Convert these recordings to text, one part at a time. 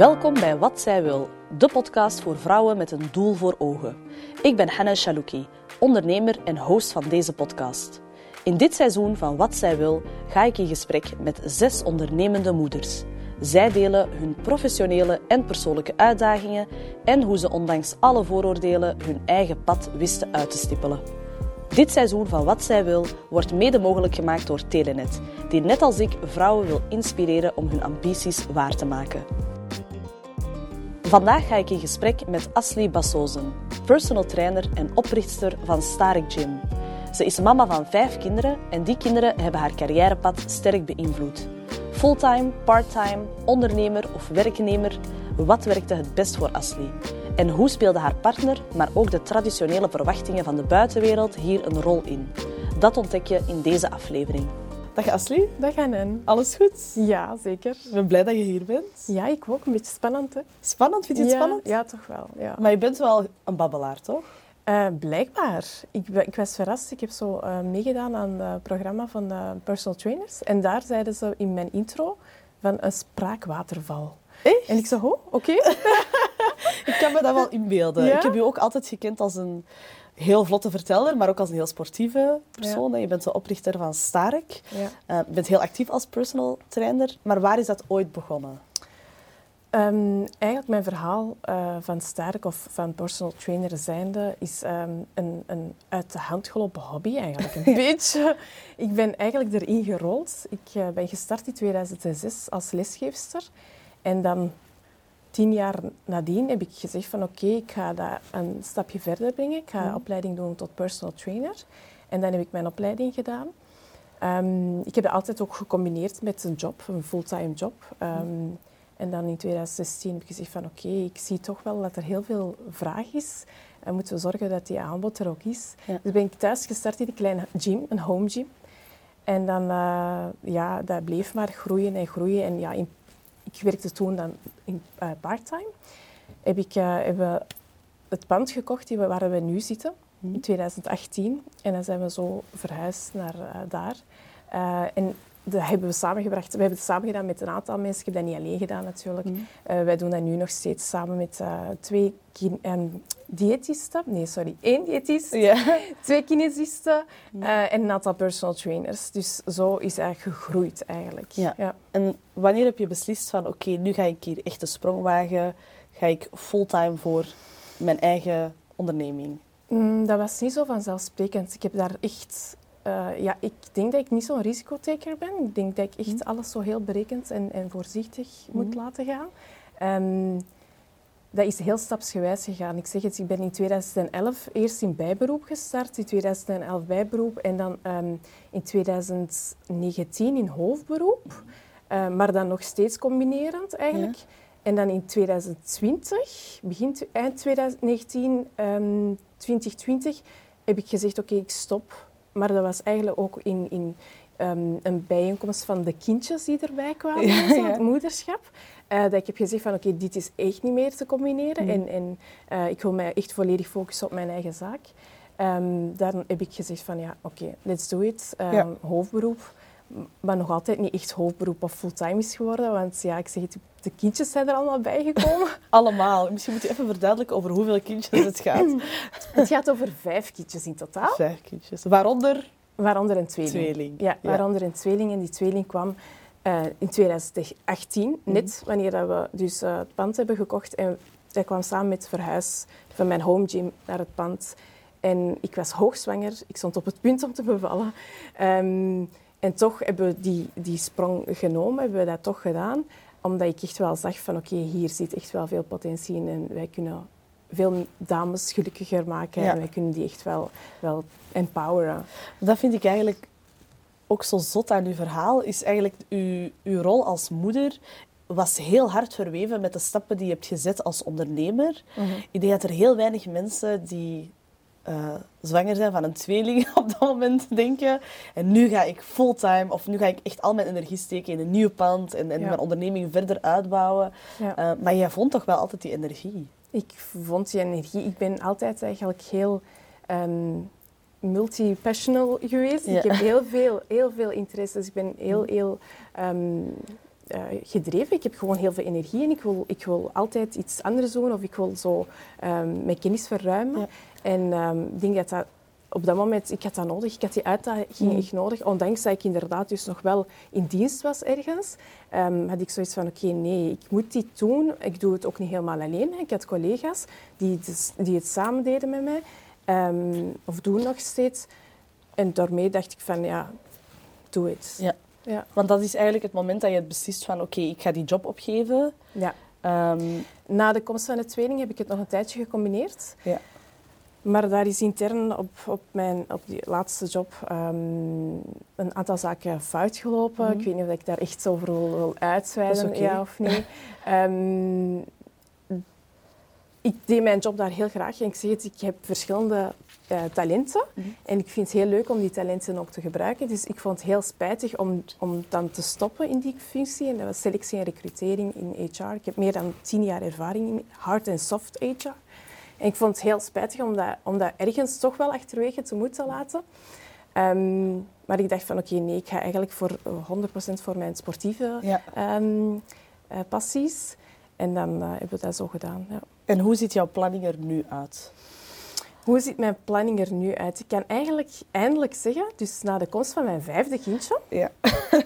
Welkom bij Wat Zij Wil, de podcast voor vrouwen met een doel voor ogen. Ik ben Hanna Chalouki, ondernemer en host van deze podcast. In dit seizoen van Wat Zij Wil ga ik in gesprek met zes ondernemende moeders. Zij delen hun professionele en persoonlijke uitdagingen en hoe ze ondanks alle vooroordelen hun eigen pad wisten uit te stippelen. Dit seizoen van Wat Zij Wil wordt mede mogelijk gemaakt door Telenet, die net als ik vrouwen wil inspireren om hun ambities waar te maken. Vandaag ga ik in gesprek met Asli Bassozen, personal trainer en oprichter van Starik Gym. Ze is mama van vijf kinderen en die kinderen hebben haar carrièrepad sterk beïnvloed. Fulltime, parttime, ondernemer of werknemer, wat werkte het best voor Asli? En hoe speelde haar partner, maar ook de traditionele verwachtingen van de buitenwereld hier een rol in? Dat ontdek je in deze aflevering. Dag Asli. Dag Annen. Alles goed? Ja, zeker. Ik ben blij dat je hier bent. Ja, ik ook. Een beetje spannend, hè? Spannend? Vind je het ja, spannend? Ja, toch wel. Ja. Maar je bent wel een babbelaar, toch? Uh, blijkbaar. Ik, ik, was verrast. Ik heb zo uh, meegedaan aan het programma van de personal trainers. En daar zeiden ze in mijn intro van een spraakwaterval. Echt? En ik zei, oh, oké. Okay. ik kan me dat wel inbeelden. Ja? Ik heb je ook altijd gekend als een heel vlotte verteller, maar ook als een heel sportieve persoon. Ja. Je bent de oprichter van Stark. Ja. Uh, je bent heel actief als personal trainer. Maar waar is dat ooit begonnen? Um, eigenlijk mijn verhaal uh, van Stark of van personal trainer zijnde is um, een, een uit de hand gelopen hobby eigenlijk. Een beetje. Ik ben eigenlijk erin gerold. Ik uh, ben gestart in 2006 als lesgeefster. En dan tien jaar nadien heb ik gezegd van oké, okay, ik ga dat een stapje verder brengen. Ik ga een opleiding doen tot personal trainer. En dan heb ik mijn opleiding gedaan. Um, ik heb dat altijd ook gecombineerd met een job, een fulltime job. Um, en dan in 2016 heb ik gezegd van oké, okay, ik zie toch wel dat er heel veel vraag is. En moeten we zorgen dat die aanbod er ook is. Ja. Dus ben ik thuis gestart in een kleine gym, een home gym. En dan, uh, ja, dat bleef maar groeien en groeien. En ja, in ik werkte toen dan in uh, parttime. Heb ik uh, hebben het pand gekocht die we, waar we nu zitten Mhm. in 2018. En dan zijn we zo verhuisd naar uh, daar. en dat hebben we samengebracht. We hebben het samen gedaan met een aantal mensen. Ik heb dat niet alleen gedaan natuurlijk. Mhm. wij doen dat nu nog steeds samen met twee um, diëtisten. Nee, sorry, één diëtist. Twee kinesisten en een aantal personal trainers. Dus zo is het gegroeid eigenlijk. Ja. ja. En wanneer heb je beslist van oké, okay, nu ga ik hier echt de sprong wagen. Ga ik fulltime voor mijn eigen onderneming? Mm, dat was niet zo vanzelfsprekend. Ik heb daar echt... Uh, ja, ik denk dat ik niet zo'n risicotaker ben. Ik denk dat ik echt mm. alles zo heel berekend en, en voorzichtig mm. moet laten gaan. Um, dat is heel stapsgewijs gegaan. Ik zeg het, ik ben in 2011 eerst in bijberoep gestart, in 2011 bijberoep en dan um, in 2019 in hoofdberoep. Uh, maar dan nog steeds combinerend eigenlijk. Ja. En dan in 2020, begin eind 2019, um, 2020, heb ik gezegd oké, okay, ik stop. Maar dat was eigenlijk ook in, in um, een bijeenkomst van de kindjes die erbij kwamen, Ja, het moederschap. Uh, dat ik heb gezegd van oké, okay, dit is echt niet meer te combineren. Mm. En, en uh, ik wil mij echt volledig focussen op mijn eigen zaak. Um, dan heb ik gezegd van ja, oké, okay, let's do it. Um, Ja. Hoofdberoep. Maar nog altijd niet echt hoofdberoep of fulltime is geworden. Want ja, ik zeg het, de kindjes zijn er allemaal bijgekomen. Allemaal. Misschien moet je even verduidelijken over hoeveel kindjes het gaat. het gaat over vijf kindjes in totaal. Vijf kindjes. Waaronder Waaronder een tweeling. tweeling. Ja, waaronder een tweeling. En die tweeling kwam uh, in 2018, Mhm. net wanneer dat we dus uh, het pand hebben gekocht. En dat kwam samen met het verhuis van mijn home gym naar het pand. En ik was hoogzwanger. Ik stond op het punt om te bevallen. Um, en toch hebben we die, die sprong genomen, hebben we dat toch gedaan. Omdat ik echt wel zag van oké, okay, hier zit echt wel veel potentie in. En wij kunnen veel dames gelukkiger maken. Ja. En wij kunnen die echt wel, wel empoweren. Dat vind ik eigenlijk ook zo zot aan uw verhaal. Is eigenlijk uw, uw rol als moeder was heel hard verweven met de stappen die je hebt gezet als ondernemer. Mhm. Ik denk dat er heel weinig mensen die uh, zwanger zijn van een tweeling op dat moment denken. En nu ga ik fulltime of nu ga ik echt al mijn energie steken in een nieuw pand en, en Ja. mijn onderneming verder uitbouwen. Ja. Uh, maar jij vond toch wel altijd die energie? Ik vond die energie. Ik ben altijd eigenlijk heel um, multi-passional geweest. Ja. Ik heb heel veel, heel veel interesses. Ik ben heel, heel um, eh, gedreven. Ik heb gewoon heel veel energie en ik wil, ik wil altijd iets anders doen of ik wil zo ehm, mijn kennis verruimen. Ja. En ehm, ik denk dat dat op dat moment, ik had dat nodig. Ik had die uitdaging Mm. echt nodig. Ondanks dat ik inderdaad dus nog wel in dienst was ergens, ehm, had ik zoiets van, oké, nee, ik moet dit doen. Ik doe het ook niet helemaal alleen. Ik had collega's die, dus- die het samen deden met mij, of doen nog steeds. En daarmee dacht ik van, ja, doe het. Ja. Ja. Want dat is eigenlijk het moment dat je het beslist van oké, ik ga die job opgeven. ja. Ehm, Na de komst van de tweeling heb ik het nog een tijdje gecombineerd. Ja. Maar daar is intern op, op mijn op die laatste job ehm, een aantal zaken fout gelopen. Mhm. Ik weet niet of ik daar echt over wil, wil uitweiden, ja of nee. Ehm, ik deed mijn job daar heel graag. En ik zeg het, ik heb verschillende eh, talenten. Mhm. En ik vind het heel leuk om die talenten ook te gebruiken. Dus ik vond het heel spijtig om, om dan te stoppen in die functie. En dat was selectie en recrutering in HR. Ik heb meer dan tien jaar ervaring in hard en soft HR. En ik vond het heel spijtig om dat, om dat ergens toch wel achterwege te moeten laten. Ehm, maar ik dacht van oké, nee, ik ga eigenlijk voor eh, 100% voor mijn sportieve ja. ehm, eh, passies. En dan eh, hebben we dat zo gedaan. Ja. En hoe ziet jouw planning er nu uit? Hoe ziet mijn planning er nu uit? Ik kan eigenlijk eindelijk zeggen, dus na de komst van mijn vijfde kindje Ja.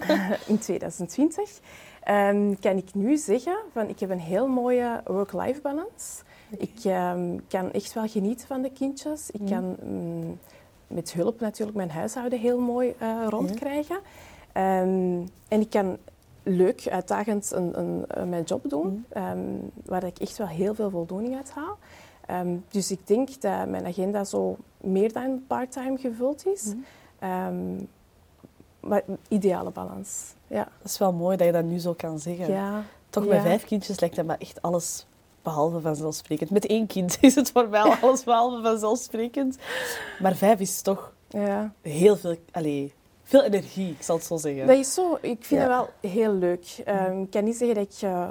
in 2020, ehm, kan ik nu zeggen van ik heb een heel mooie work-life balance. Ik ehm, kan echt wel genieten van de kindjes. Ik Mhm. kan mm, met hulp natuurlijk mijn huishouden heel mooi eh, rondkrijgen. Ehm, en ik kan leuk, uitdagend een, een, een- mijn job doen, Mhm. ehm, waar ik echt wel heel veel voldoening uit haal. Ehm, dus ik denk dat mijn agenda zo meer dan part-time gevuld is. Mhm. Ehm, maar ideale balans. Ja. Dat is wel mooi dat je dat nu zo kan zeggen. ja. Toch Ja. met vijf kindjes lijkt dat me echt alles behalve vanzelfsprekend. Met één kind is het voor mij al alles behalve vanzelfsprekend. Maar vijf is toch ja. heel veel, allee, veel energie, ik zal het zo zeggen. Dat is zo. Ik vind Ja. het wel heel leuk. Ehm, ik kan niet zeggen dat ik... eh,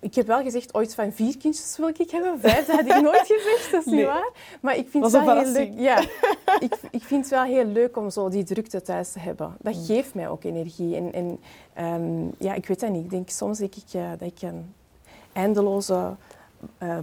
ik heb wel gezegd, ooit van vier kindjes wil ik hebben. Vijf, dat had ik nooit gezegd, dat is Nee. niet waar. Maar ik vind het wel heel leuk. Ja, ik, ik vind het wel heel leuk om zo die drukte thuis te hebben. Dat Mm. geeft mij ook energie. En, en ehm, ja, ik weet dat niet. Ik denk, soms denk ik eh, dat ik een eindeloze eh,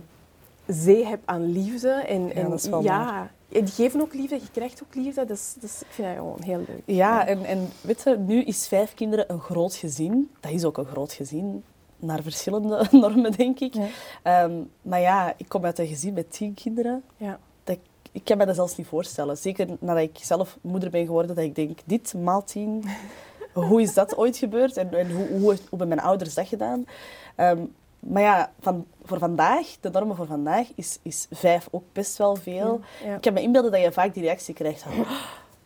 zee heb aan liefde. En, Ja, en dat is wel ja, die geven ook liefde, je krijgt ook liefde. Dat is- ik vind dat gewoon heel leuk. Ja, en, en weet je, nu is vijf kinderen een groot gezin. Dat is ook een groot gezin, naar verschillende normen, denk ik. Ja. Ehm, maar ja, ik kom uit een gezin met tien kinderen. Ja. Dat, ik- ik kan me dat zelfs niet voorstellen. Zeker nadat ik zelf moeder ben geworden, dat ik denk, dit maal tien, hoe is dat ooit gebeurd? En, en hoe, hoe, hoe hebben mijn ouders dat gedaan? Ehm, maar ja, van, voor vandaag, de normen voor vandaag, is, is vijf ook best wel veel. Ja. Ik kan me inbeelden dat je vaak die reactie krijgt van,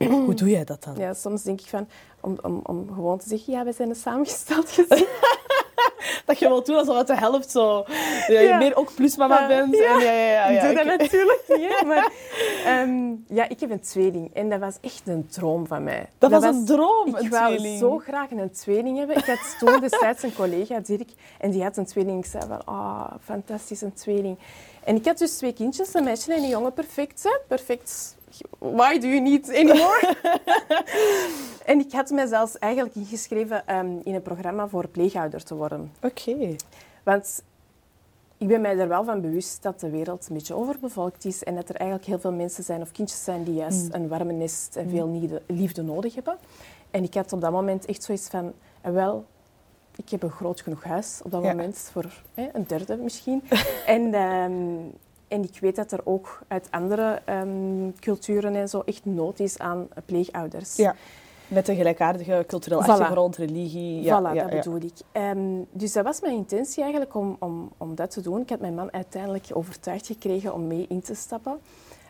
hoe doe jij dat dan? Ja, soms denk ik van, om, om, om gewoon te zeggen, ja, wij zijn een samengesteld gezin. Dat je wel doet alsof het de helft zo... Dat je Ja. meer ook plusmama Ja. bent. Ja. En ja, ja, ja, ik ja, doe dat natuurlijk niet, maar ehm, ja, ik heb een tweeling en dat was echt een droom van mij. Dat was een droom, Ik een wou tweeling. zo graag een tweeling hebben. Ik had toen destijds een collega, Dirk, en die had een tweeling. Ik zei van, ah, fantastisch, een tweeling. En ik had dus twee kindjes, een meisje en een jongen. Perfect, hè? Perfect. Why do you need anymore? en ik had mij zelfs eigenlijk ingeschreven ehm, in een programma voor pleegouder te worden. Oké. Want ik ben mij er wel van bewust dat de wereld een beetje overbevolkt is en dat er eigenlijk heel veel mensen zijn of kindjes zijn die juist Mm. een warme nest en veel liefde, liefde nodig hebben. En ik had op dat moment echt zoiets van, eh, wel, ik heb een groot genoeg huis op dat Ja. moment voor hè, een derde misschien. en, ehm, en ik weet dat er ook uit andere ehm, culturen en zo echt nood is aan pleegouders. Ja. Met een gelijkaardige culturele Voilà. achtergrond, religie. Ja, voilà, ja, dat ja. bedoel ik. Ehm, dus dat was mijn intentie eigenlijk om, om, om dat te doen. Ik had mijn man uiteindelijk overtuigd gekregen om mee in te stappen.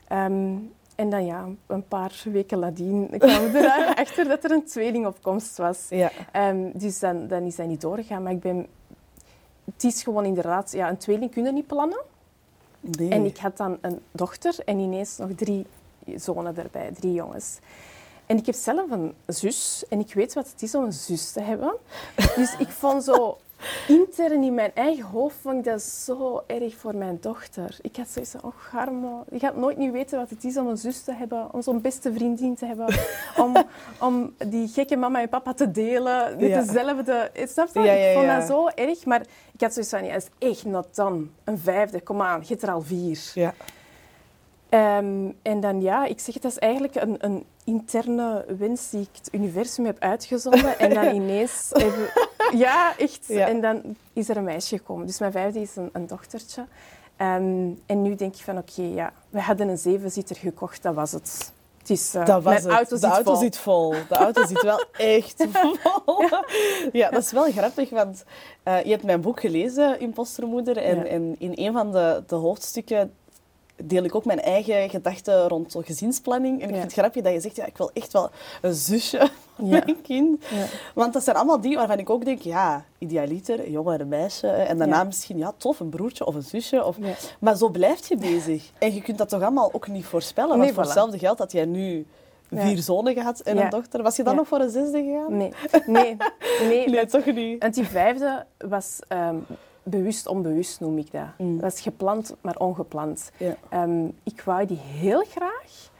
Ehm, en dan ja, een paar weken nadien kwamen we erachter dat er een tweeling op komst was. Ja. Dus dan, dan is dat niet doorgegaan. Maar ik ben... Het is gewoon inderdaad... Ja, een tweeling kunnen niet plannen. En ik had dan een dochter en ineens nog drie zonen erbij, drie jongens. En ik heb zelf een zus en ik weet wat het is om een zus te hebben. Dus ik vond zo intern in mijn eigen hoofd vond ik dat zo erg voor mijn dochter. Ik had zoiets van, oh Garmo, je gaat nooit niet weten wat het is om een zus te hebben, om zo'n beste vriendin te hebben, om, om die gekke mama en papa te delen, met Ja. dezelfde... Snap je? Ja, ja, Ik vond dat zo erg, maar ik had zoiets van, ja, dat is echt not dan. Een vijfde, kom aan, je hebt er al vier. Ja. Ehm, en dan ja, ik zeg het, dat is eigenlijk een, een interne wens die ik het universum heb uitgezonden. En dan ineens. Ja, echt. Ja. En dan is er een meisje gekomen. Dus mijn vijfde is een, een dochtertje. Ehm, en nu denk ik van, oké, ja, we hadden een zevenzitter gekocht, dat was het. Het is, eh, Dat was het. auto de zit auto vol. zit vol. De auto zit wel echt vol. Ja. dat is wel grappig, want eh, je hebt mijn boek gelezen, Impostermoeder. En, Ja. en in een van de, de hoofdstukken deel ik ook mijn eigen gedachten rond gezinsplanning. En ik Ja. vind het grappig dat je zegt, ja, ik wil echt wel een zusje Ja. mijn kind. Ja. Want dat zijn allemaal dingen waarvan ik ook denk, ja, idealiter, een jongen en een meisje. En daarna misschien, ja, tof, een broertje of een zusje. Of... Maar zo blijf je bezig. En je kunt dat toch allemaal ook niet voorspellen. Want Nee, voor voilà. hetzelfde geld had jij nu vier zonen gehad en een dochter. Was je dan nog voor een zesde gegaan? Nee, nee, nee. Nee, toch niet. En die vijfde was ehm, bewust onbewust, noem ik dat. Mm. Dat was gepland, maar ongepland. Ja. Ehm, ik wou die heel graag,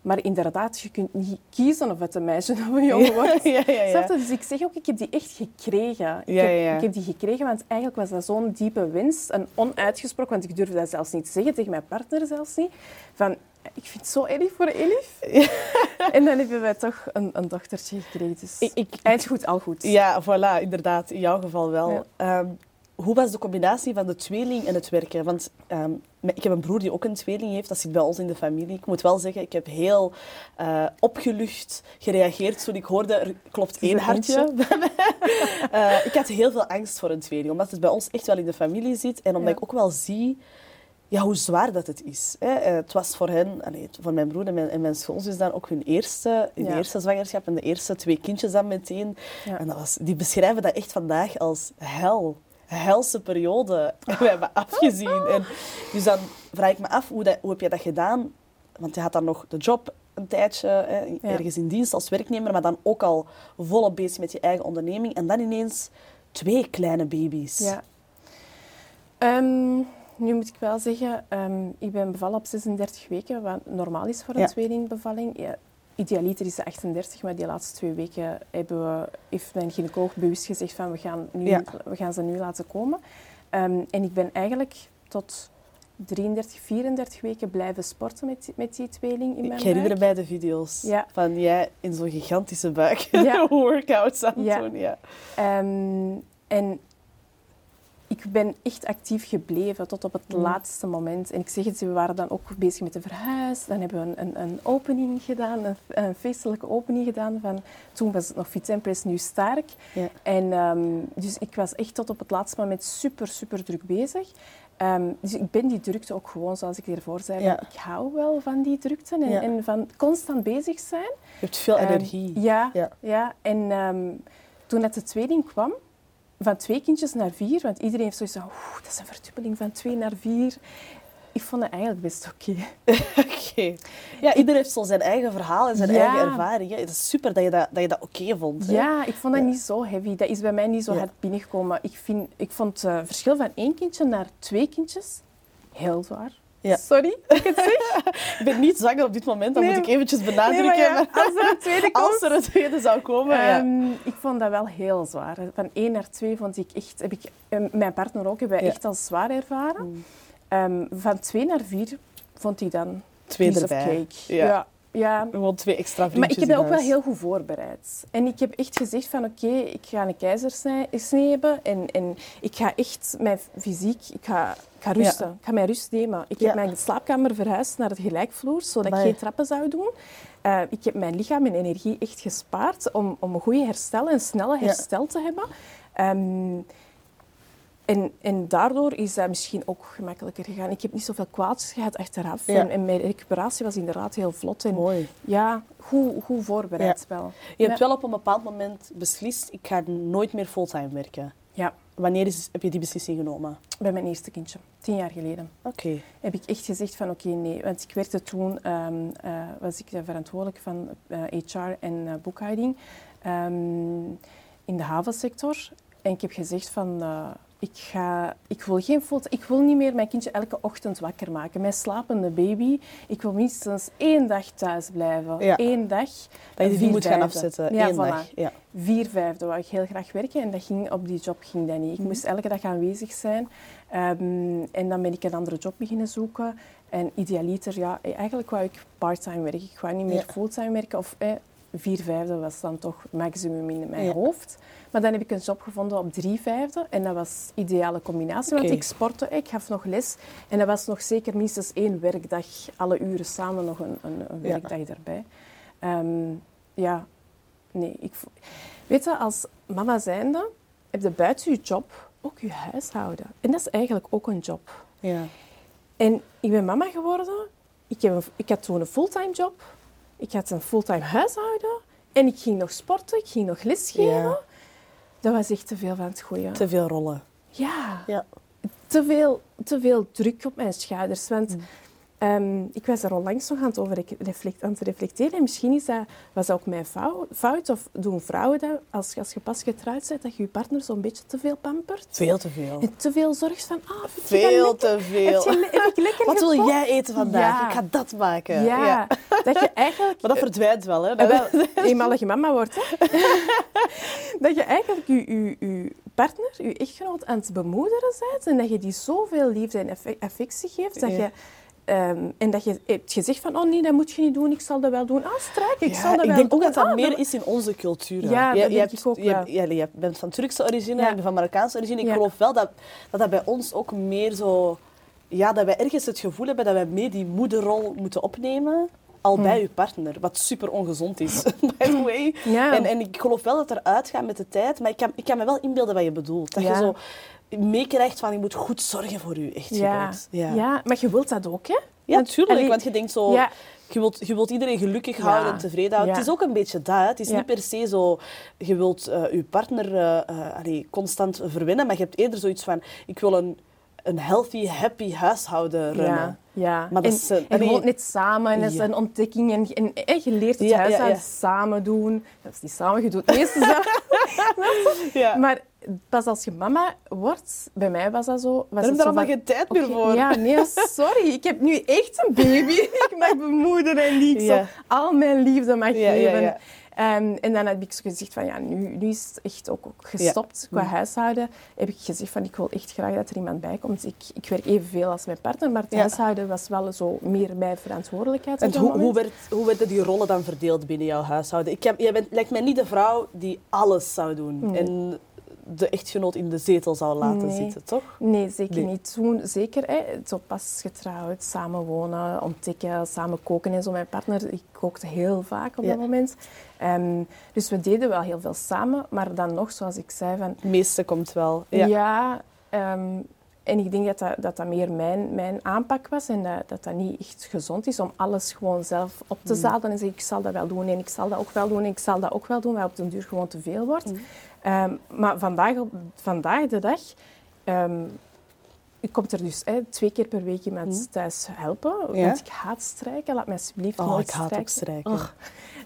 maar inderdaad, je kunt niet kiezen of het een meisje of een jongen wordt. ja, ja, ja. Snap je? Dus ik zeg ook, ik heb die echt gekregen. Ik, heb, ik heb die gekregen, want eigenlijk was dat zo'n diepe wens, een onuitgesproken, want ik durfde dat zelfs niet te zeggen, tegen mijn partner zelfs niet, van, ik vind het zo erg voor Elif. En dan hebben wij toch een, een dochtertje gekregen. Dus Ik, ik, eind goed, al goed. ja, voilà, inderdaad. In jouw geval wel. Ja. Hoe was de combinatie van de tweeling en het werken? Want ehm, ik heb een broer die ook een tweeling heeft. Dat zit bij ons in de familie. Ik moet wel zeggen, ik heb heel eh, opgelucht gereageerd toen ik hoorde, er klopt één hartje bij mij. Eh, ik had heel veel angst voor een tweeling, omdat het bij ons echt wel in de familie zit. En omdat Ja. ik ook wel zie ja, hoe zwaar dat het is. Hè. Eh, het was voor hen, allee, voor mijn broer en mijn, en mijn schoonzus dan ook hun eerste, hun Ja. eerste zwangerschap en de eerste twee kindjes dan meteen. Ja. En dat was, die beschrijven dat echt vandaag als hel. Helse periode. We hebben afgezien. En dus dan vraag ik me af, hoe, dat, hoe heb je dat gedaan? Want je had dan nog de job een tijdje, hè, ergens in dienst als werknemer, maar dan ook al volop bezig met je eigen onderneming. En dan ineens twee kleine baby's. Ja. Ehm, nu moet ik wel zeggen, ehm, ik ben bevallen op 36 weken, wat normaal is voor een Ja. tweelingbevalling. Ja, idealiter is het 38, maar die laatste twee weken hebben we, heeft mijn gynaecoloog bewust gezegd van we gaan, nu, Ja. we gaan ze nu laten komen. Ehm, en ik ben eigenlijk tot 33, 34 weken blijven sporten met, die- met die tweeling in mijn Ik herinner mij de video's Ja. van jij in zo'n gigantische buik Ja. workouts aan het Ja. doen. Ja. Ehm, en ik ben echt actief gebleven tot op het Mm. laatste moment. En ik zeg het, we waren dan ook bezig met de verhuis. Dan hebben we een, een, een opening gedaan, een, een feestelijke opening gedaan. Van, toen was het nog Fit en Press, nu Sterk. Ja. En ehm, dus ik was echt tot op het laatste moment super, super druk bezig. Ehm, dus ik ben die drukte ook gewoon, zoals ik hiervoor zei, Ja. ik hou wel van die drukte en, Ja. en van constant bezig zijn. Je hebt veel Ehm, energie. ja, Ja. ja. en toen het de tweeling kwam, van twee kindjes naar vier, want iedereen heeft zoiets van, "Oeh, dat is een verdubbeling van twee naar vier. Ik vond het eigenlijk best oké. Oké. Ja, ieder heeft zo zijn eigen verhaal en zijn Ja. eigen ervaring. Het is super dat je dat, dat, je dat oké vond. hè. Ja, ik vond dat Ja. niet zo heavy. Dat is bij mij niet zo Ja. hard binnengekomen. Ik, vind, ik vond het verschil van één kindje naar twee kindjes heel zwaar. Ja. Sorry ik het zeg. Ik ben niet zwanger op dit moment, dat Nee, moet ik eventjes benadrukken. ja, als er een tweede komt... als er een tweede zou komen, ja. Ehm, ik vond dat wel heel zwaar. Van één naar twee vond ik echt... Heb ik, en mijn partner ook, hebben wij echt als zwaar ervaren. Mm. Ehm, van twee naar vier vond ik dan Twee erbij. cake. Ja. Ja. Gewoon twee extra vriendjes Maar ik heb dat ook wel heel goed voorbereid. En ik heb echt gezegd van oké, ik ga een keizersnee snee hebben en, en ik ga echt mijn fysiek, ik ga, ik ga rusten. Ik ga mijn rust nemen. Ik Ja. heb mijn slaapkamer verhuisd naar het gelijkvloer, zodat Amai. ik geen trappen zou doen. Eh, ik heb mijn lichaam en energie echt gespaard om, om een goede herstel en snelle Ja. herstel te hebben. Ehm, en, en daardoor is dat misschien ook gemakkelijker gegaan. Ik heb niet zoveel kwaads gehad achteraf. Ja. En, en mijn recuperatie was inderdaad heel vlot. En Mooi. ja, goed, goed voorbereid wel. Je hebt Ja. wel op een bepaald moment beslist, ik ga nooit meer fulltime werken. Ja, Wanneer is, heb je die beslissing genomen? bij mijn eerste kindje, tien jaar geleden, Oké. heb ik echt gezegd van oké, nee. Want ik werkte toen, ehm, eh, was ik verantwoordelijk van eh, HR en eh, boekhouding ehm, in de havensector. en ik heb gezegd van, uh, ik, ga, ik wil geen foto, ik wil niet meer mijn kindje elke ochtend wakker maken. Mijn slapende baby. Ik wil minstens één dag thuis blijven. Ja. Eén dag. Dat je die moet gaan afzetten. Ja, Eén voilà. dag. Ja. Vier vijfde wou ik heel graag werken en dat ging, op die job ging dat niet. Ik moest elke dag aanwezig zijn. Ehm, en dan ben ik een andere job beginnen zoeken. En idealiter, ja, eigenlijk wou ik parttime werken. Ik wou niet meer Ja. fulltime werken. Of eh, vier vijfde was dan toch maximum in mijn Ja. hoofd. Maar dan heb ik een job gevonden op drie vijfde. En dat was een ideale combinatie, want ik sportte, ik gaf nog les. En dat was nog zeker minstens één werkdag, alle uren samen nog een, een, een Ja. werkdag erbij. Ehm, ja, nee. Ik, weet je, als mama zijnde heb je buiten je job ook je huishouden. En dat is eigenlijk ook een job. Ja. En ik ben mama geworden. Ik, heb een, ik had toen een fulltime job. Ik had een fulltime huishouden. En ik ging nog sporten, ik ging nog lesgeven. Ja. Dat was echt te veel van het goede. Te veel rollen. Ja, Ja. te veel, te veel druk op mijn schouders. Want Mm. Ehm, ik was er onlangs nog aan het, over reflect, aan het reflecteren. En misschien is dat, was dat ook mijn fou- fout. Of doen vrouwen dat, als, als je pas getrouwd bent, dat je je partner zo'n beetje te veel pampert. Veel te veel. En te veel zorgt van, ah, je dat Veel te Heb, veel. je, heb lekker Wat wil jij eten vandaag? Ja. Ik ga dat maken. Ja, dat je eigenlijk... Maar dat verdwijnt wel, hè? Eh, wel, eenmaal dat je mama wordt, hè. dat je eigenlijk je, je, je partner, je echtgenoot, aan het bemoederen bent en dat je die zoveel liefde en affe- affectie geeft, dat Ja. Je... ehm, en dat je hebt gezegd van, oh nee, dat moet je niet doen, ik zal dat wel doen. Ah, strijk, ik Ja, zal dat ik wel denk doen. ook dat dat Ah, meer is in onze cultuur. Ja, Je- dat je denk hebt- ik ook je, je bent van Turkse origine, ik ben van Marokkaanse origine. Ik geloof wel dat, dat dat bij ons ook meer zo... Ja, dat wij ergens het gevoel hebben dat wij meer die moederrol moeten opnemen al Hm. bij je partner. Wat super ongezond is, by the way. Ja. En, en ik geloof wel dat er uitgaat met de tijd, maar ik kan, ik kan me wel inbeelden wat je bedoelt. Dat Ja. je zo meekrijgt van je moet goed zorgen voor je ja. echtgenoot. Ja. Ja. maar je wilt dat ook, hè? Ja, Want- tuurlijk. allee, want je denkt zo... Ja, Je wilt, je wilt iedereen gelukkig Ja. houden en tevreden houden. Ja. Het is ook een beetje dat. hè. Het is Ja. niet per se zo... Je wilt eh, je partner allee, constant verwennen, maar je hebt eerder zoiets van... Ik wil een, een healthy, happy huishouden runnen. ja, ja. Maar dat en, is, en je woont net samen en dat is Ja. een ontdekking. En, en, en je leert het Ja, ja, huishouden ja. samen doen. Dat is niet samen, je doet het meeste. Ja. Maar pas als je mama wordt, bij mij was dat zo. Was Daar heb je allemaal geen tijd meer voor. Ja, nee, sorry. Ik heb nu echt een baby. ik mag bemoederen en die Ja. zo al mijn liefde mag Ja, geven. ja. Ehm, en dan heb ik zo gezegd van ja, nu, nu is het echt ook, ook gestopt qua Mm. huishouden. Heb ik gezegd van ik wil echt graag dat er iemand bij komt. Ik, ik werk evenveel als mijn partner, maar het huishouden was wel zo meer mijn verantwoordelijkheid. En hoe, hoe, werd, hoe werden die rollen dan verdeeld binnen jouw huishouden? Ik heb, jij bent, lijkt mij niet de vrouw die alles zou doen en de echtgenoot in de zetel zou laten Nee. zitten, toch? Nee, zeker Nee. niet. Toen zeker, hè, zo pas getrouwd, samen wonen, ontdekken, samen koken en zo. Mijn partner, ik kookte heel vaak op Ja. dat moment. Ehm, dus we deden wel heel veel samen, maar dan nog, zoals ik zei, van Het meeste komt wel. ja. Ja. ehm, en ik denk dat dat, dat, dat meer mijn, mijn aanpak was en dat, dat dat niet echt gezond is om alles gewoon zelf op te zadelen en zeggen ik zal dat wel doen en ik zal dat ook wel doen en ik zal dat ook wel doen, waar op den duur gewoon te veel wordt. Ehm, maar vandaag, op, vandaag de dag ehm, komt er dus hè, twee keer per week iemand thuis helpen. Ja. Want ik haat strijken. Laat mij alsjeblieft Oh, nooit ik haat ook strijken.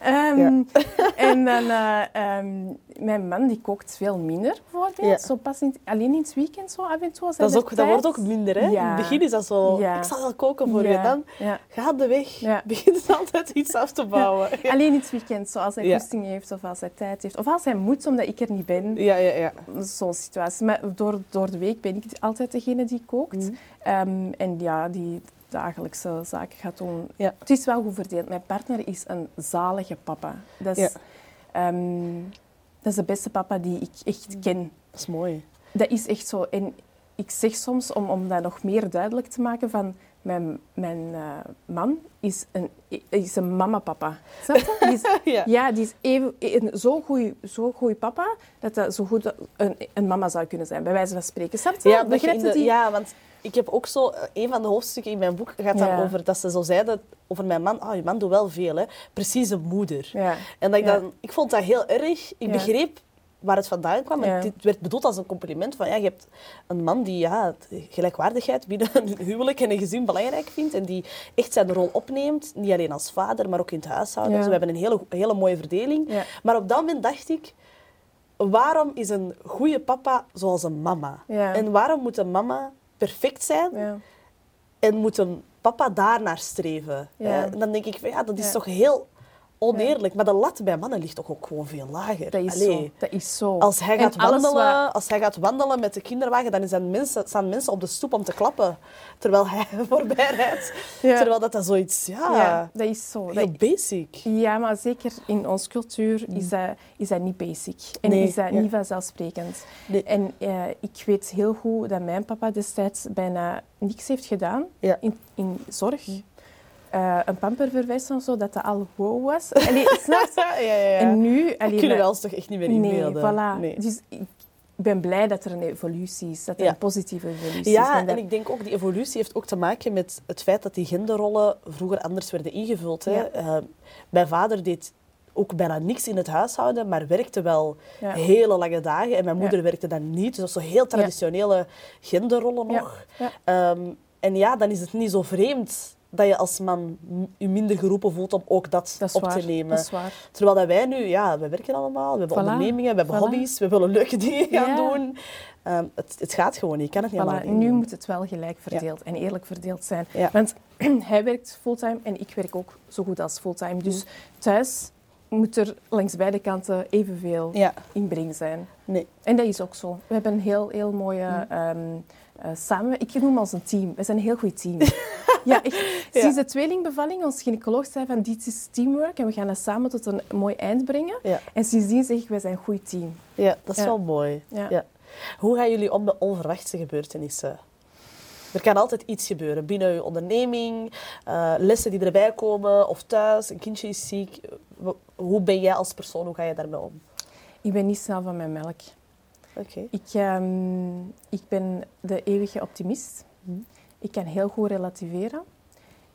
Ehm, En dan, eh, ehm, mijn man die kookt veel minder, bijvoorbeeld. Ja. Zo pas in, alleen in het weekend zo af en toe. als Dat, is ook, dat wordt ook minder, hè? Ja. In het begin is dat zo, ik zal wel koken voor je. Dan gaat de weg, begint altijd iets af te bouwen. Alleen in het weekend, zo als hij Ja. goesting heeft of als hij tijd heeft. Of als hij moet, omdat ik er niet ben. ja, ja. ja. Zo'n situatie. Maar door, door de week ben ik altijd degene die kookt. Mhm. Ehm, en ja, die dagelijkse zaken gaat doen. Ja. Het is wel goed verdeeld. Mijn partner is een zalige papa. Dat is, Ja. ehm, dat is de beste papa die ik echt ken. Dat is mooi. Dat is echt zo. En ik zeg soms, om, om dat nog meer duidelijk te maken, van mijn, mijn eh, man is een, is een mama-papa. Snap je? Die is, Ja. ja, die is even, een zo goeie, zo goeie papa, dat dat zo goed een, een mama zou kunnen zijn, bij wijze van spreken. Snap je? Ja, je Begrijpt die- ja, want ik heb ook zo... eh, Een van de hoofdstukken in mijn boek gaat dan Ja. over dat ze zo zeiden over mijn man. Oh, je man doet wel veel, hè. Precies een moeder. Ja. En dat ik, dan, ik vond dat heel erg. Ik begreep waar het vandaan kwam. Ja. dit werd bedoeld als een compliment. Van, ja, je hebt een man die ja, gelijkwaardigheid binnen een huwelijk en een gezin belangrijk vindt. En die echt zijn rol opneemt. Niet alleen als vader, maar ook in het huishouden. Ja. Dus we hebben een hele, hele mooie verdeling. Ja. Maar op dat moment dacht ik... waarom is een goede papa zoals een mama? En waarom moet een mama perfect zijn Ja. en moet een papa daarnaar streven? Ja. Eh, en dan denk ik, van, ja, dat is toch heel oneerlijk. Maar de lat bij mannen ligt toch ook gewoon veel lager. Dat is Allee. zo. Dat is zo. Als hij, gaat wandelen, als hij gaat wandelen met de kinderwagen, dan zijn mensen, staan mensen op de stoep om te klappen. Terwijl hij voorbij rijdt. Ja. Terwijl dat, dat zoiets, ja, Ja, dat is zo. heel Dat- basic. ja, maar zeker in onze cultuur is dat, is dat niet basic. En Nee, is dat niet vanzelfsprekend. Nee. En eh, ik weet heel goed dat mijn papa destijds bijna niks heeft gedaan in, in zorg. Eh, een pamperverwijs of zo, dat dat al wow was. Allee, snap je? Ja, ja, ja. En nu... allee, kunnen we ons toch echt niet meer Nee, inbeelden. voilà. Nee. Dus ik ben blij dat er een evolutie is, dat er een positieve evolutie is. Ja, En dat- en ik denk ook, die evolutie heeft ook te maken met het feit dat die genderrollen vroeger anders werden ingevuld. Hè. Eh, mijn vader deed ook bijna niks in het huishouden, maar werkte wel Ja. hele lange dagen. En mijn Ja. moeder werkte dan niet. Dus dat is zo heel traditionele genderrollen nog. Ehm, en ja, dan is het niet zo vreemd dat je als man je minder geroepen voelt om ook dat, op waar. te nemen. Dat is waar. Terwijl dat wij nu, ja, we werken allemaal, we hebben Voilà. ondernemingen, we hebben Voilà. hobby's, we willen leuke dingen gaan Ja. doen. Ehm, het, het gaat gewoon niet, je kan het niet Voilà, allemaal nu moet het wel gelijk verdeeld en eerlijk verdeeld zijn. Ja. Want hij werkt fulltime en ik werk ook zo goed als fulltime. Dus thuis moet er langs beide kanten evenveel inbreng zijn. nee. En dat is ook zo. We hebben een heel, heel mooie eh, samen... Ik noem ons een team. We zijn een heel goed team. ja, echt. Sinds de tweelingbevallling, ons gynaecoloog zei van dit is teamwork en we gaan dat samen tot een mooi eind brengen. En sindsdien zeg ik, wij zijn een goed team. ja, dat is wel mooi. Ja. Hoe gaan jullie om met onverwachte gebeurtenissen? Er kan altijd iets gebeuren binnen je onderneming, eh, lessen die erbij komen of thuis, een kindje is ziek. Hoe ben jij als persoon, hoe ga je daarmee om? Ik ben niet snel van mijn melk. Oké. Ik, ehm, ik ben de eeuwige optimist. Mhm. Ik kan heel goed relativeren.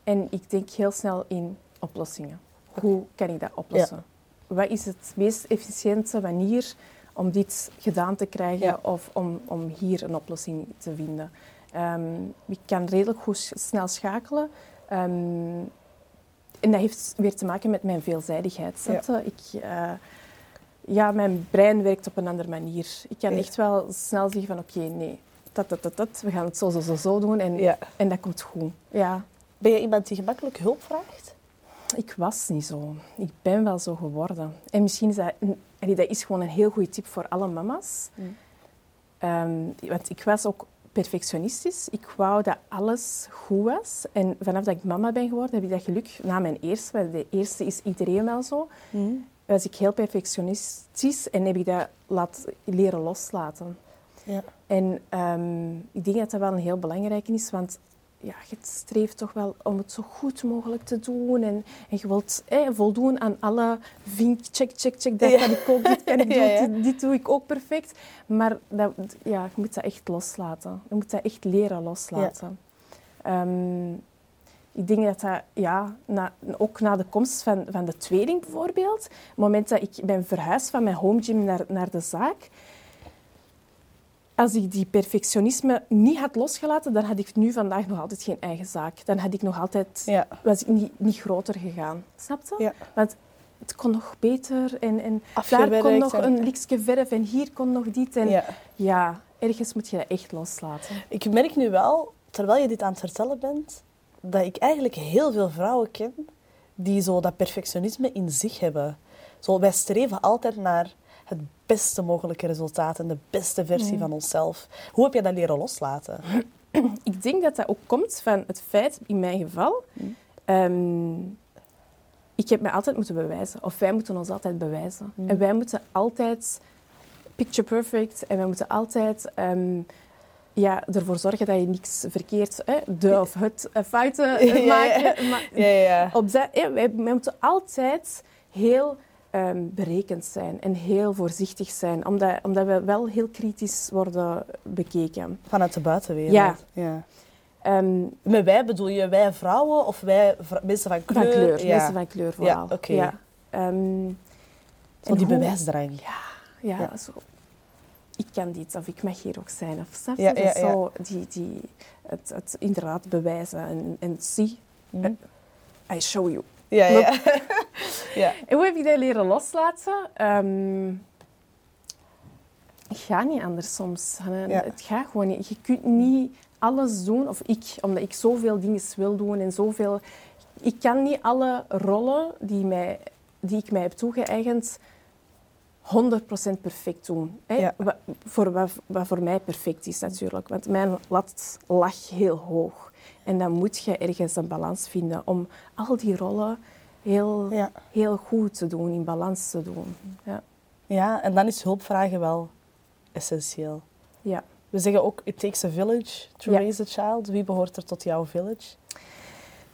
En ik denk heel snel in oplossingen. Hoe kan ik dat oplossen? Wat is het meest efficiënte manier om dit gedaan te krijgen Ja. of om, om hier een oplossing te vinden? Ehm, ik kan redelijk goed snel schakelen. Ehm, en dat heeft weer te maken met mijn veelzijdigheid. je? Ik, eh, ja, mijn brein werkt op een andere manier. Ik kan Ja. echt wel snel zeggen van oké, nee, dat, dat, dat, dat, we gaan het zo, zo, zo, zo doen en, Ja. en dat komt goed. Ja, Ben je iemand die gemakkelijk hulp vraagt? ik was niet zo. Ik ben wel zo geworden. En misschien is dat, allee, dat is gewoon een heel goede tip voor alle mama's. Mm. Ehm, want ik was ook perfectionistisch. Ik wou dat alles goed was. En vanaf dat ik mama ben geworden, heb ik dat geluk na mijn eerste. Want de eerste is iedereen wel zo. Was ik heel perfectionistisch en heb ik dat laat, leren loslaten. Ja. En ehm, ik denk dat dat wel een heel belangrijke is, want ja, je streeft toch wel om het zo goed mogelijk te doen. En, en je wilt eh, voldoen aan alle vink, check, check, check. Dat Ja. kan ik ook, dit kan ik Ja, doen, ja. Dit, dit doe ik ook perfect. Maar dat, ja, je moet dat echt loslaten. Je moet dat echt leren loslaten. Ehm, ik denk dat dat, ja, na, ook na de komst van, van de tweeling bijvoorbeeld, het moment dat ik ben verhuisd van mijn home gym naar, naar de zaak, als ik die perfectionisme niet had losgelaten, dan had ik nu vandaag nog altijd geen eigen zaak. Dan had ik nog altijd, Ja. was ik niet, niet groter gegaan. Snap je? Ja. Want het kon nog beter en, en daar kon nog en- een likje verf en hier kon nog dit. En ja. Ja. ergens moet je dat echt loslaten. Ik merk nu wel, terwijl je dit aan het vertellen bent, dat ik eigenlijk heel veel vrouwen ken die zo dat perfectionisme in zich hebben. Zo, wij streven altijd naar het beste mogelijke resultaat en de beste versie van onszelf. Hoe heb je dat leren loslaten? Ik denk dat dat ook komt van het feit, in mijn geval, Mm. ehm, ik heb mij altijd moeten bewijzen. Of wij moeten ons altijd bewijzen. Mm. En wij moeten altijd picture perfect en wij moeten altijd ehm, ja, ervoor zorgen dat je niks verkeerd, hè, de of het eh, fouten Ja, ja. Maar Ja, ja, ja. op dat, hè, wij, wij moeten altijd heel ehm, berekend zijn en heel voorzichtig zijn, omdat, omdat we wel heel kritisch worden bekeken. Vanuit de buitenwereld. Ja. ja. Ehm, Met wij bedoel je wij vrouwen of wij mensen van kleur? Van kleur, Ja. mensen van kleur vooral. Ja, oké. Ehm, Zo en die hoe- bewijsdrang. Ja, ja, Ja. Zo. Ik kan dit, of ik mag hier ook zijn. Of, snap? Ja, ja, Zo, die, die, het, het inderdaad bewijzen en, en zie, Mhm. I show you. Ja, ja. ja. En hoe heb ik dat leren loslaten? Ehm, gaat niet anders soms. Ja. Het gaat gewoon niet. Je kunt niet alles doen, of ik, omdat ik zoveel dingen wil doen en zoveel... Ik kan niet alle rollen die, mij, die ik mij heb toegeëigend 100% perfect doen. Hè? Ja. Voor wat, wat voor mij perfect is natuurlijk. Want mijn lat lag heel hoog. En dan moet je ergens een balans vinden om al die rollen heel, Ja. heel goed te doen, in balans te doen. Ja. ja, en dan is hulpvragen wel essentieel. ja. We zeggen ook, it takes a village to Ja. raise a child. Wie behoort er tot jouw village?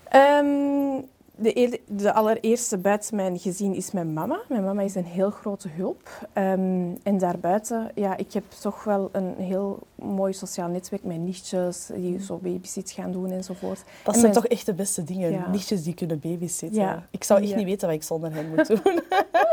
Ehm, de, eer- de allereerste buiten mijn gezin is mijn mama. Mijn mama is een heel grote hulp. Ehm, en daarbuiten, ja, ik heb toch wel een heel mooi sociaal netwerk met nichtjes die zo babysit gaan doen enzovoort. Dat En zijn mijn- toch echt de beste dingen. Ja. Nichtjes die kunnen babysitten. Ja. Ik zou echt Ja. niet weten wat ik zonder hen moet doen.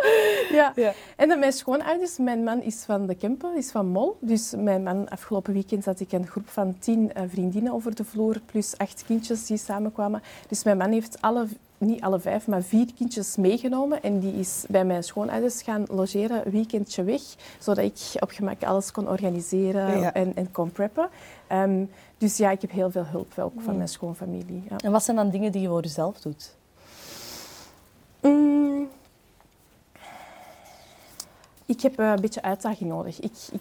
Ja. Ja. En dan mijn schoonouders, mijn man is van de Kempen, is van Mol. Dus mijn man, afgelopen weekend had ik een groep van tien eh, vriendinnen over de vloer, plus acht kindjes die samenkwamen. Dus mijn man heeft alle, niet alle vijf, maar vier kindjes meegenomen. En die is bij mijn schoonouders gaan logeren, een weekendje weg, zodat ik op gemak alles kon organiseren Ja. en, en kon preppen. Ehm, dus ja, ik heb heel veel hulp wel ook van mijn schoonfamilie. Ja. En wat zijn dan dingen die je voor jezelf doet? Mm. Ik heb eh, een beetje uitdaging nodig. Ik, ik,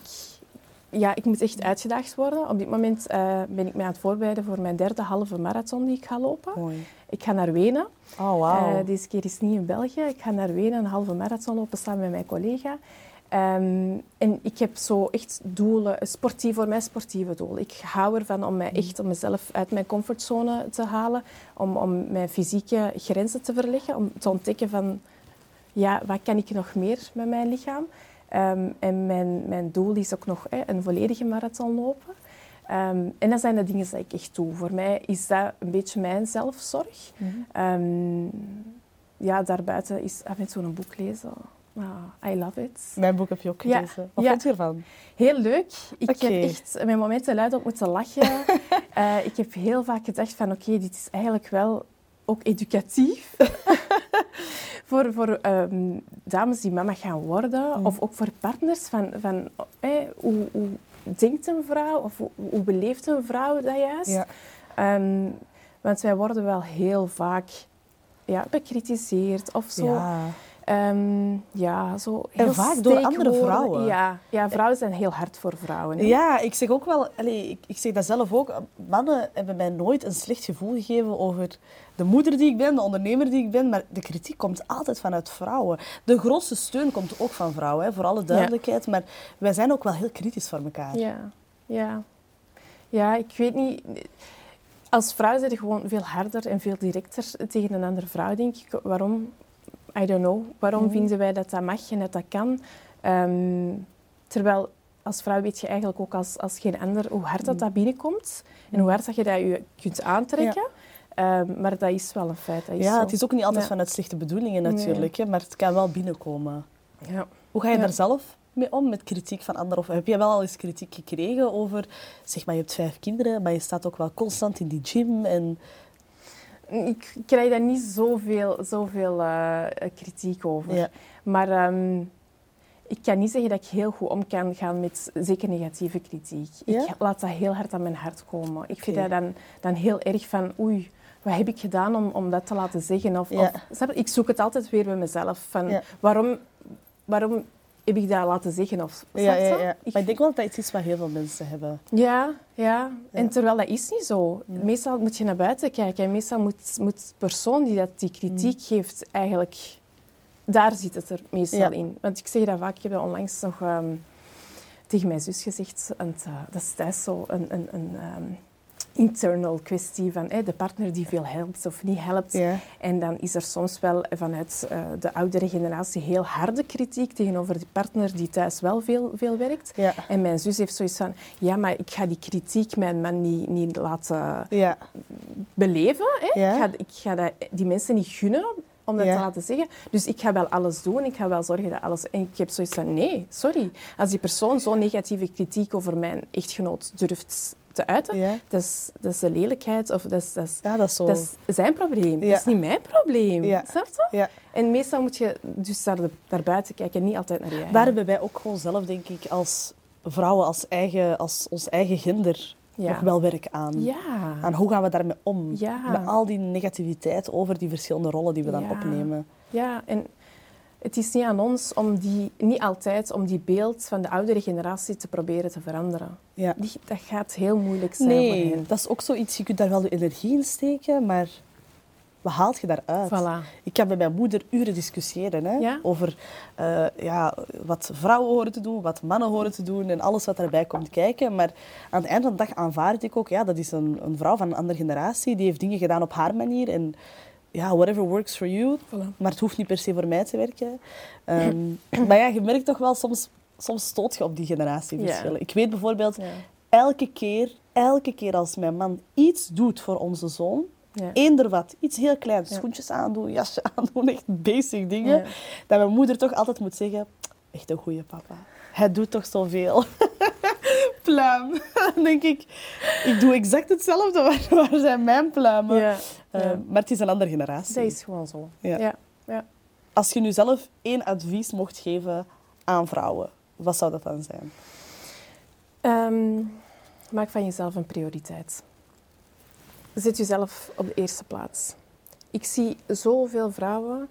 ja, ik moet echt uitgedaagd worden. Op dit moment eh, ben ik mij aan het voorbereiden voor mijn derde halve marathon die ik ga lopen. Mooi. Ik ga naar Wenen. Oh, wauw. Eh, deze keer is het niet in België. Ik ga naar Wenen een halve marathon lopen samen met mijn collega. Ehm, en ik heb zo echt doelen, sportief, voor mij sportieve doelen. Ik hou ervan om mij echt om mezelf uit mijn comfortzone te halen, om, om mijn fysieke grenzen te verleggen, om te ontdekken van ja, wat kan ik nog meer met mijn lichaam. Ehm, en mijn, mijn doel is ook nog hè, een volledige marathon lopen. Ehm, en dat zijn de dingen die ik echt doe. Voor mij is dat een beetje mijn zelfzorg. Mhm. Ehm, ja, daarbuiten is af en toe een boek lezen. Ah, I love it. Mijn boek heb je ook Ja. gelezen. Wat Ja. vond je ervan? Heel leuk. Ik heb echt mijn momenten luid op moeten lachen. Eh, ik heb heel vaak gedacht van oké, dit is eigenlijk wel ook educatief. voor voor ehm, dames die mama gaan worden. Mm. Of ook voor partners. Van, van, hoe, hoe denkt een vrouw? Of hoe, hoe beleeft een vrouw dat juist? Ja. Ehm, want wij worden wel heel vaak ja, bekritiseerd of zo. Ja. Ehm, ja, zo heel vaak door andere vrouwen. Ja, ja, vrouwen zijn heel hard voor vrouwen. hè. Ja, ik zeg ook wel, allee, ik, ik zeg dat zelf ook. Mannen hebben mij nooit een slecht gevoel gegeven over de moeder die ik ben, de ondernemer die ik ben. Maar de kritiek komt altijd vanuit vrouwen. De grootste steun komt ook van vrouwen, hè, voor alle duidelijkheid. Maar wij zijn ook wel heel kritisch voor elkaar. Ja, ja. Ja, ik weet niet. Als vrouw zijn je gewoon veel harder en veel directer tegen een andere vrouw, denk ik. Waarom? I don't know. Waarom Mhm. vinden wij dat dat mag en dat dat kan? Ehm, terwijl als vrouw weet je eigenlijk ook als, als geen ander hoe hard dat, dat binnenkomt en hoe hard dat je dat je kunt aantrekken. Ehm, maar dat is wel een feit. Dat is Ja, zo. het is ook niet altijd Ja. vanuit slechte bedoelingen Nee. natuurlijk, hè, maar het kan wel binnenkomen. Ja. Hoe ga je daar zelf mee om, met kritiek van anderen? Of heb je wel al eens kritiek gekregen over, zeg maar, je hebt vijf kinderen, maar je staat ook wel constant in die gym en... Ik krijg daar niet zoveel, zoveel eh, kritiek over. Ja. Maar ehm, ik kan niet zeggen dat ik heel goed om kan gaan met zeker negatieve kritiek. Ja? Ik laat dat heel hard aan mijn hart komen. Ik vind dat dan, dan heel erg van, oei, wat heb ik gedaan om, om dat te laten zeggen? Of, Ja. of, ik zoek het altijd weer bij mezelf. Van, Ja. waarom, waarom heb ik dat laten zeggen? Of, Ja, ja, ja. Maar ik denk wel dat het iets is wat heel veel mensen hebben. Ja, ja. En terwijl dat is niet zo. Ja. Meestal moet je naar buiten kijken. En meestal moet, moet de persoon die dat die kritiek Mm. geeft eigenlijk... Daar zit het er meestal in. Want ik zeg dat vaak. Ik heb dat onlangs nog ehm, tegen mijn zus gezegd. En, eh, dat is thuis zo een, een, een ehm, internal kwestie van de partner die veel helpt of niet helpt. En dan is er soms wel vanuit eh, de oudere generatie heel harde kritiek tegenover die partner die thuis wel veel, veel werkt. En mijn zus heeft zoiets van, ja, maar ik ga die kritiek mijn man niet, niet laten beleven. Ik ga, ik ga dat, die mensen niet gunnen om dat Ja. te laten zeggen. Dus ik ga wel alles doen. Ik ga wel zorgen dat alles... En ik heb zoiets van, nee, sorry. Als die persoon zo'n negatieve kritiek over mijn echtgenoot durft te uiten, Ja. dat, is, dat is de lelijkheid of dat is, dat is, ja, dat is zo. dat is zijn probleem. Ja. Dat is niet mijn probleem. Ja. Snap je? En meestal moet je dus de- daar buiten kijken, niet altijd naar je eigen. Daar hebben wij ook gewoon zelf, denk ik, als vrouwen als, eigen, als ons eigen gender nog wel werk aan. Ja. En hoe gaan we daarmee om? Ja. Met al die negativiteit over die verschillende rollen die we dan opnemen. Ja, en het is niet aan ons om die, niet altijd om die beeld van de oudere generatie te proberen te veranderen. Ja. Die, dat gaat heel moeilijk zijn voor Nee, hen. dat is ook zoiets. Je kunt daar wel de energie in steken, maar wat haalt je daaruit? Voilà. Ik kan met mijn moeder uren discussiëren hè, Ja? over eh, ja, wat vrouwen horen te doen, wat mannen horen te doen en alles wat daarbij komt kijken. Maar aan het eind van de dag aanvaard ik ook, ja, dat is een, een vrouw van een andere generatie, die heeft dingen gedaan op haar manier. En ja, whatever works for you. Voilà. Maar het hoeft niet per se voor mij te werken. Ehm, maar ja, je merkt toch wel, soms, soms stoot je op die generatieverschillen. Ja. Ik weet bijvoorbeeld, Ja. elke keer, elke keer als mijn man iets doet voor onze zoon, Ja. eender wat, iets heel kleins, schoentjes aandoen, jasje aandoen, echt basic dingen, dat mijn moeder toch altijd moet zeggen, echt een goede papa. Hij doet toch zoveel. Pluim. Dan denk ik, ik doe exact hetzelfde, waar, waar zijn mijn pluimen? Ja. Eh, Ja. Maar het is een andere generatie. Dat is gewoon zo. Ja. Ja. Als je nu zelf één advies mocht geven aan vrouwen, wat zou dat dan zijn? Ehm, maak van jezelf een prioriteit. Zet jezelf op de eerste plaats. Ik zie zoveel vrouwen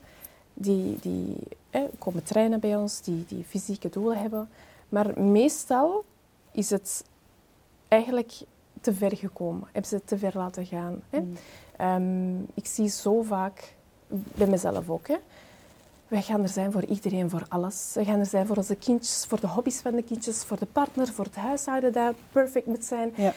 die, die hè, komen trainen bij ons, die, die fysieke doelen hebben. Maar meestal is het eigenlijk te ver gekomen. Hebben ze het te ver laten gaan. Hè? Mm. Ehm, ik zie zo vaak, bij mezelf ook, hè. wij gaan er zijn voor iedereen, voor alles. We gaan er zijn voor onze kindjes, voor de hobby's van de kindjes, voor de partner, voor het huishouden dat perfect moet zijn. Ja.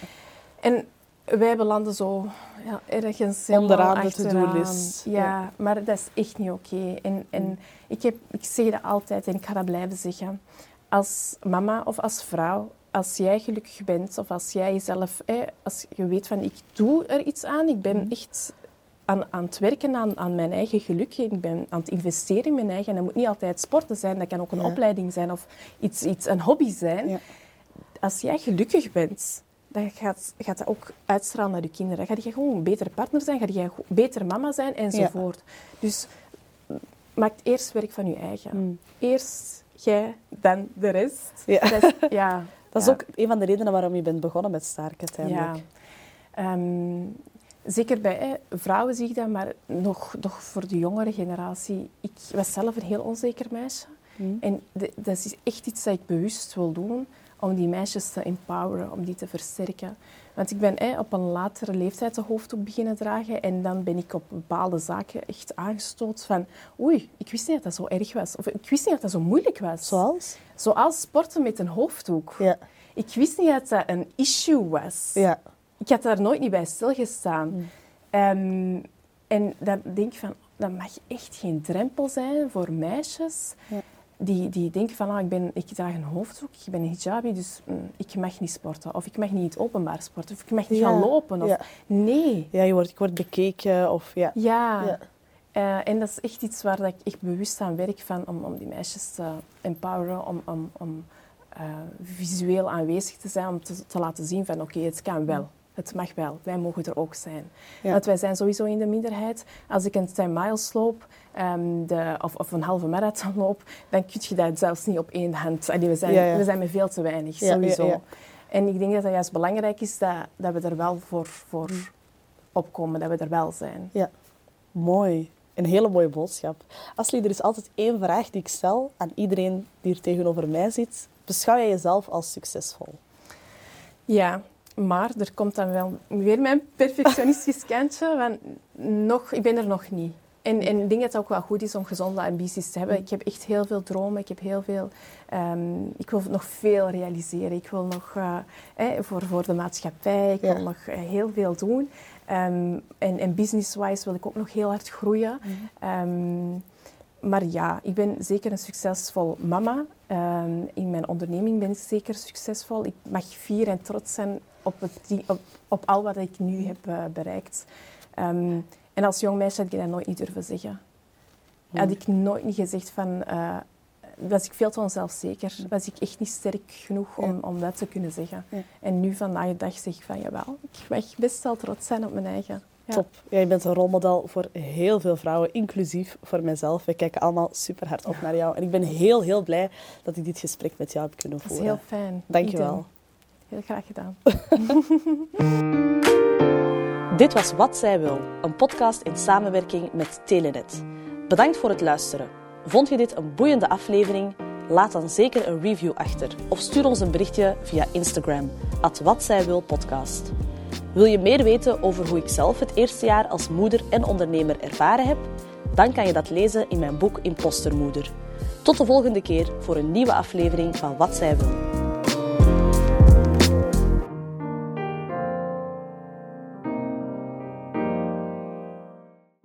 En wij belanden zo ja, ergens Onderaan de to-do-list. Ja, Ja. maar dat is echt niet oké. En, en Mm. ik, heb, ik zeg dat altijd en ik ga dat blijven zeggen. Als mama of als vrouw, als jij gelukkig bent of als jij jezelf, hè, als je weet van ik doe er iets aan, ik ben Mhm. echt aan, aan het werken aan, aan mijn eigen geluk, ik ben aan het investeren in mijn eigen. En dat moet niet altijd sporten zijn, dat kan ook een Ja. opleiding zijn of iets, iets, een hobby zijn. Ja. Als jij gelukkig bent, dan gaat, gaat dat ook uitstralen naar je kinderen. Dan ga je gewoon een betere partner zijn, ga je beter mama zijn enzovoort. Dus maak eerst werk van je eigen. Mm. Eerst jij, dan de rest. Ja. Dat is, ja, Dat is ook een van de redenen waarom je bent begonnen met Stark uiteindelijk. Ehm, zeker bij hè, vrouwen zie ik dat, maar nog, nog voor de jongere generatie. Ik was zelf een heel onzeker meisje. Mm. En de- dat is echt iets dat ik bewust wil doen, om die meisjes te empoweren, om die te versterken. Want ik ben hè, op een latere leeftijd de hoofddoek beginnen dragen en dan ben ik op bepaalde zaken echt aangestoot van oei, ik wist niet dat dat zo erg was. Of ik wist niet dat dat zo moeilijk was. Zoals? Zoals sporten met een hoofddoek. Ja. Ik wist niet dat dat een issue was. Ja. Ik had daar nooit niet bij stilgestaan. Mm. Ehm, en dan denk ik van, dat mag echt geen drempel zijn voor meisjes Ja. Die, die denken van, ah, ik, ben, ik draag een hoofddoek, ik ben een hijabi, dus mm, ik mag niet sporten. Of ik mag niet in het openbaar sporten. Of ik mag niet Ja. gaan lopen. Of, Ja. Nee. Ja, je wordt, je wordt bekeken of ja. Ja. Ja. Eh, en dat is echt iets waar dat ik echt bewust aan werk van, om, om die meisjes te empoweren, om, om, om eh, visueel aanwezig te zijn, om te, te laten zien van oké, het kan wel. Het mag wel. Wij mogen er ook zijn. Ja. Want wij zijn sowieso in de minderheid. Als ik een 10 miles loop ehm, de, of, of een halve marathon loop, dan kun je dat zelfs niet op één hand. Allee, we, zijn, Ja, ja. we zijn met veel te weinig, Ja, ja, sowieso. ja. En ik denk dat het juist belangrijk is dat, dat we er wel voor, voor opkomen, dat we er wel zijn. Mooi. Een hele mooie boodschap. Asli, er is altijd één vraag die ik stel aan iedereen die hier tegenover mij zit. Beschouw jij jezelf als succesvol? Ja, maar er komt dan wel weer mijn perfectionistisch kantje. Van nog, ik ben er nog niet. En, en ik denk dat het ook wel goed is om gezonde ambities te hebben. Ik heb echt heel veel dromen. Ik, heb heel veel, ehm, ik wil nog veel realiseren. Ik wil nog eh, eh, voor, voor de maatschappij, ik Ja. wil nog eh, heel veel doen. Ehm, en en business-wise wil ik ook nog heel hard groeien. Ehm, maar ja, ik ben zeker een succesvol mama. Ehm, in mijn onderneming ben ik zeker succesvol. Ik mag fier en trots zijn op, het, op, op al wat ik nu heb eh, bereikt. Ehm, en als jong meisje had ik dat nooit niet durven zeggen. Had ik nooit niet gezegd van... eh, was ik veel te onzelfzeker. Was ik echt niet sterk genoeg om, om dat te kunnen zeggen. Ja. En nu vandaag de dag zeg ik van, jawel, ik mag best wel trots zijn op mijn eigen. Ja. Top. Jij bent een rolmodel voor heel veel vrouwen, inclusief voor mezelf. We kijken allemaal super hard op naar jou. En ik ben heel, heel blij dat ik dit gesprek met jou heb kunnen Dat is voeren. heel fijn. Dank je wel. Heel graag gedaan. Dit was Wat Zij Wil, een podcast in samenwerking met Telenet. Bedankt voor het luisteren. Vond je dit een boeiende aflevering? Laat dan zeker een review achter of stuur ons een berichtje via Instagram, at Wat Zij Wil podcast. Wil je meer weten over hoe ik zelf het eerste jaar als moeder en ondernemer ervaren heb? Dan kan je dat lezen in mijn boek Impostermoeder. Tot de volgende keer voor een nieuwe aflevering van Wat Zij Wil.